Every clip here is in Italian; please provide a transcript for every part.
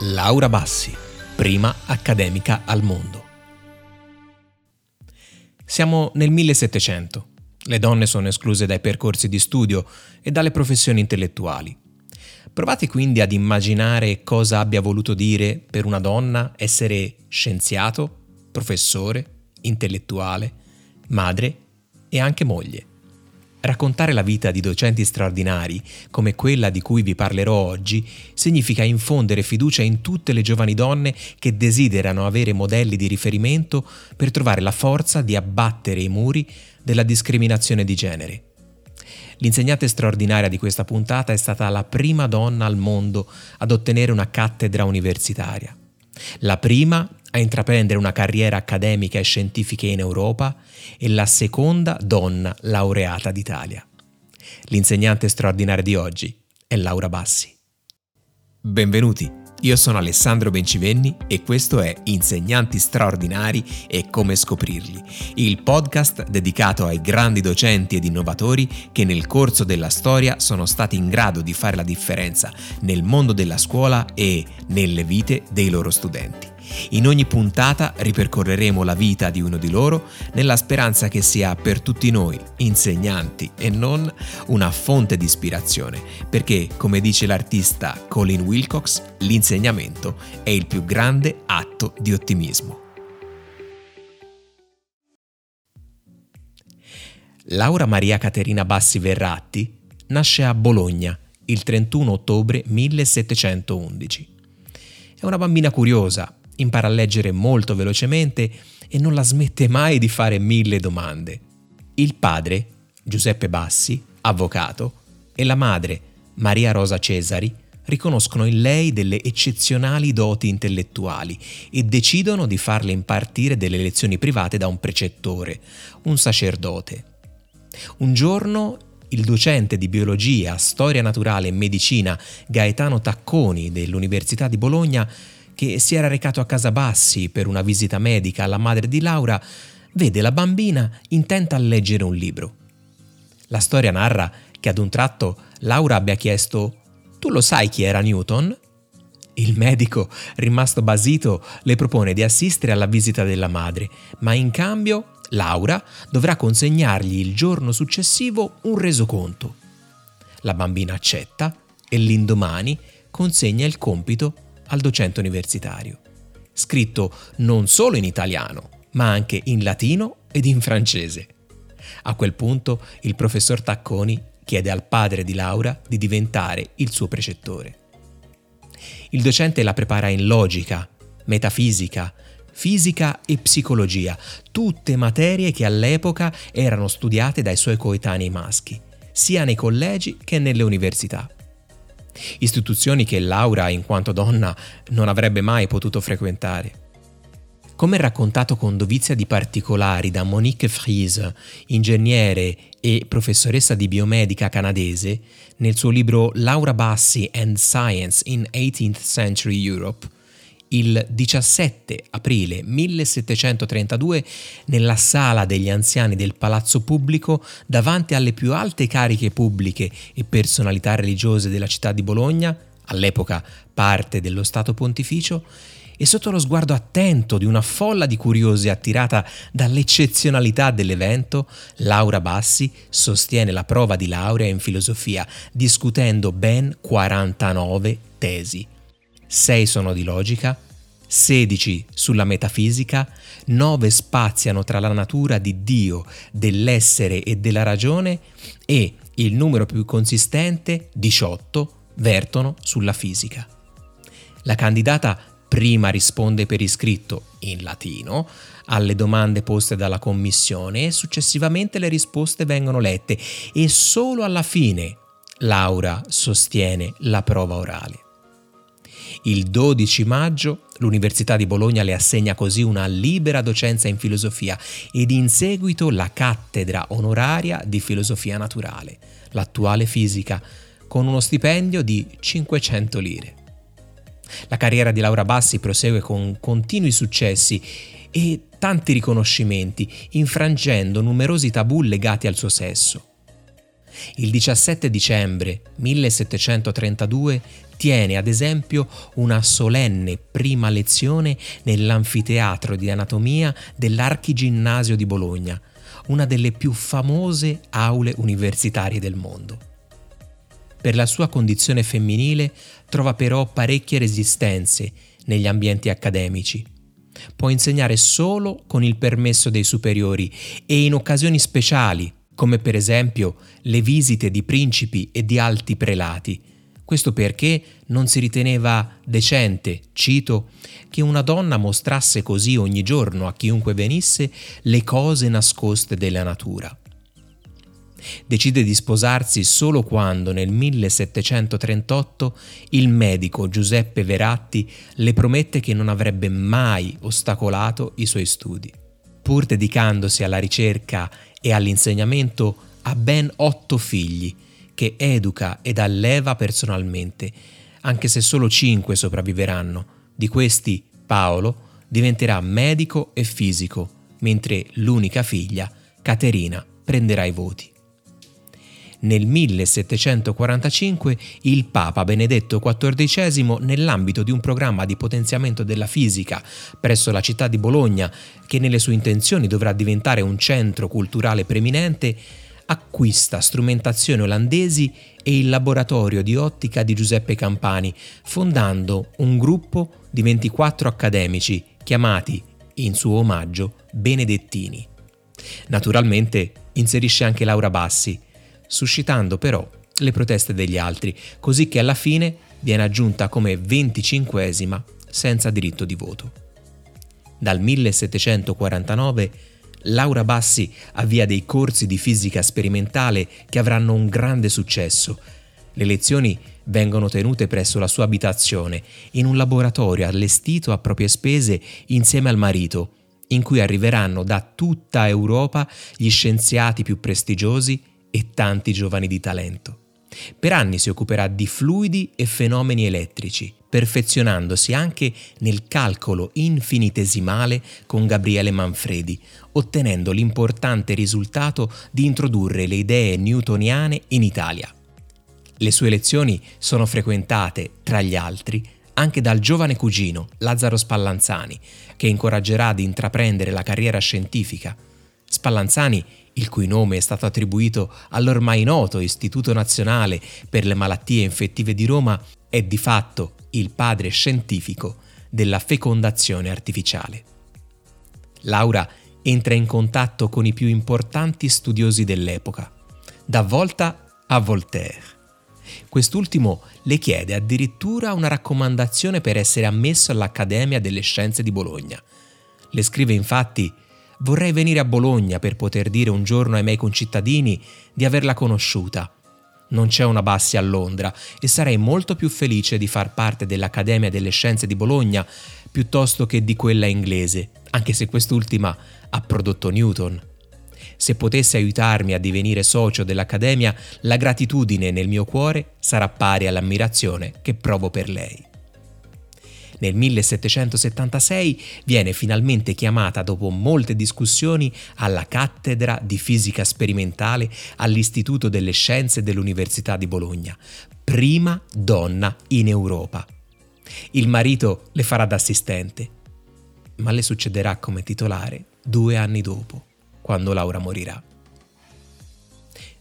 Laura Bassi, prima accademica al mondo. Siamo nel 1700. Le donne sono escluse dai percorsi di studio e dalle professioni intellettuali. Provate quindi ad immaginare cosa abbia voluto dire per una donna essere scienziato, professore, intellettuale, madre e anche moglie. Raccontare la vita di docenti straordinari, come quella di cui vi parlerò oggi, significa infondere fiducia in tutte le giovani donne che desiderano avere modelli di riferimento per trovare la forza di abbattere i muri della discriminazione di genere. L'insegnante straordinaria di questa puntata è stata la prima donna al mondo ad ottenere una cattedra universitaria. La prima a intraprendere una carriera accademica e scientifica in Europa e la seconda donna laureata d'Italia. L'insegnante straordinaria di oggi è Laura Bassi. Benvenuti, io sono Alessandro Bencivenni e questo è Insegnanti straordinari e come scoprirli, il podcast dedicato ai grandi docenti ed innovatori che nel corso della storia sono stati in grado di fare la differenza nel mondo della scuola e nelle vite dei loro studenti. In ogni puntata ripercorreremo la vita di uno di loro nella speranza che sia per tutti noi, insegnanti e non, una fonte di ispirazione, perché, come dice l'artista Colin Wilcox, l'insegnamento è il più grande atto di ottimismo. Laura Maria Caterina Bassi Verratti nasce a Bologna il 31 ottobre 1711. È una bambina curiosa, impara a leggere molto velocemente e non la smette mai di fare mille domande. Il padre, Giuseppe Bassi, avvocato, e la madre, Maria Rosa Cesari, riconoscono in lei delle eccezionali doti intellettuali e decidono di farle impartire delle lezioni private da un precettore, un sacerdote. Un giorno il docente di biologia, storia naturale e medicina Gaetano Tacconi dell'Università di Bologna che si era recato a casa Bassi per una visita medica alla madre di Laura, vede la bambina intenta a leggere un libro. La storia narra che ad un tratto Laura abbia chiesto Tu lo sai chi era Newton? Il medico, rimasto basito, le propone di assistere alla visita della madre, ma in cambio Laura dovrà consegnargli il giorno successivo un resoconto. La bambina accetta e l'indomani consegna il compito al docente universitario, scritto non solo in italiano, ma anche in latino ed in francese. A quel punto il professor Tacconi chiede al padre di Laura di diventare il suo precettore. Il docente la prepara in logica, metafisica, fisica e psicologia, tutte materie che all'epoca erano studiate dai suoi coetanei maschi, sia nei collegi che nelle università istituzioni che Laura, in quanto donna, non avrebbe mai potuto frequentare. Come raccontato con dovizia di particolari da Monique Fries, ingegnere e professoressa di biomedica canadese, nel suo libro Laura Bassi and Science in 18th Century Europe, il 17 aprile 1732 nella sala degli anziani del Palazzo Pubblico davanti alle più alte cariche pubbliche e personalità religiose della città di Bologna, all'epoca parte dello Stato Pontificio, e sotto lo sguardo attento di una folla di curiosi attirata dall'eccezionalità dell'evento, Laura Bassi sostiene la prova di laurea in filosofia, discutendo ben 49 tesi. 6 sono di logica, 16 sulla metafisica, 9 spaziano tra la natura di Dio, dell'essere e della ragione e il numero più consistente, 18, vertono sulla fisica. La candidata prima risponde per iscritto, in latino, alle domande poste dalla commissione e successivamente le risposte vengono lette e solo alla fine Laura sostiene la prova orale. Il 12 maggio l'Università di Bologna le assegna così una libera docenza in filosofia ed in seguito la cattedra onoraria di filosofia naturale, l'attuale fisica, con uno stipendio di 500 lire. La carriera di Laura Bassi prosegue con continui successi e tanti riconoscimenti, infrangendo numerosi tabù legati al suo sesso. Il 17 dicembre 1732 tiene ad esempio una solenne prima lezione nell'anfiteatro di anatomia dell'Archiginnasio di Bologna, una delle più famose aule universitarie del mondo. Per la sua condizione femminile trova però parecchie resistenze negli ambienti accademici. Può insegnare solo con il permesso dei superiori e in occasioni speciali, come per esempio le visite di principi e di alti prelati. Questo perché non si riteneva decente, cito, che una donna mostrasse così ogni giorno a chiunque venisse le cose nascoste della natura. Decide di sposarsi solo quando nel 1738 il medico Giuseppe Veratti le promette che non avrebbe mai ostacolato i suoi studi. Pur dedicandosi alla ricerca e all'insegnamento, ha ben otto figli, che educa ed alleva personalmente, anche se solo cinque sopravviveranno. Di questi Paolo diventerà medico e fisico, mentre l'unica figlia, Caterina, prenderà i voti. Nel 1745 il Papa Benedetto XIV, nell'ambito di un programma di potenziamento della fisica presso la città di Bologna, che nelle sue intenzioni dovrà diventare un centro culturale preminente, acquista strumentazioni olandesi e il laboratorio di ottica di Giuseppe Campani, fondando un gruppo di 24 accademici chiamati, in suo omaggio, Benedettini. Naturalmente inserisce anche Laura Bassi, suscitando però le proteste degli altri, così che alla fine viene aggiunta come venticinquesima senza diritto di voto. Dal 1749 Laura Bassi avvia dei corsi di fisica sperimentale che avranno un grande successo. Le lezioni vengono tenute presso la sua abitazione, in un laboratorio allestito a proprie spese insieme al marito, in cui arriveranno da tutta Europa gli scienziati più prestigiosi e tanti giovani di talento. Per anni si occuperà di fluidi e fenomeni elettrici, perfezionandosi anche nel calcolo infinitesimale con Gabriele Manfredi, ottenendo l'importante risultato di introdurre le idee newtoniane in Italia. Le sue lezioni sono frequentate, tra gli altri, anche dal giovane cugino Lazzaro Spallanzani, che incoraggerà ad intraprendere la carriera scientifica. Spallanzani il cui nome è stato attribuito all'ormai noto Istituto Nazionale per le Malattie Infettive di Roma, è di fatto il padre scientifico della fecondazione artificiale. Laura entra in contatto con i più importanti studiosi dell'epoca, da Volta a Voltaire. Quest'ultimo le chiede addirittura una raccomandazione per essere ammesso all'Accademia delle Scienze di Bologna. Le scrive infatti Vorrei venire a Bologna per poter dire un giorno ai miei concittadini di averla conosciuta. Non c'è una Bassi a Londra e sarei molto più felice di far parte dell'Accademia delle Scienze di Bologna piuttosto che di quella inglese, anche se quest'ultima ha prodotto Newton. Se potesse aiutarmi a divenire socio dell'Accademia, la gratitudine nel mio cuore sarà pari all'ammirazione che provo per lei. Nel 1776 viene finalmente chiamata dopo molte discussioni alla cattedra di fisica sperimentale all'Istituto delle Scienze dell'Università di Bologna, prima donna in Europa. Il marito le farà da assistente, ma le succederà come titolare due anni dopo, quando Laura morirà.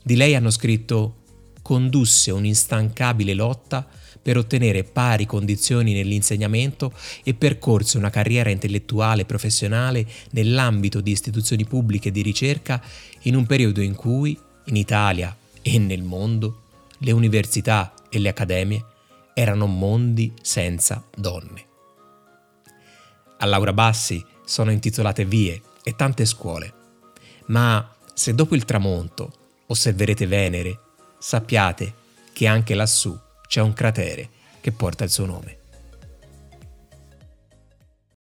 Di lei hanno scritto condusse un'instancabile lotta per ottenere pari condizioni nell'insegnamento e percorse una carriera intellettuale e professionale nell'ambito di istituzioni pubbliche di ricerca in un periodo in cui, in Italia e nel mondo, le università e le accademie erano mondi senza donne. A Laura Bassi sono intitolate vie e tante scuole, ma se dopo il tramonto osserverete Venere, sappiate che anche lassù c'è un cratere che porta il suo nome.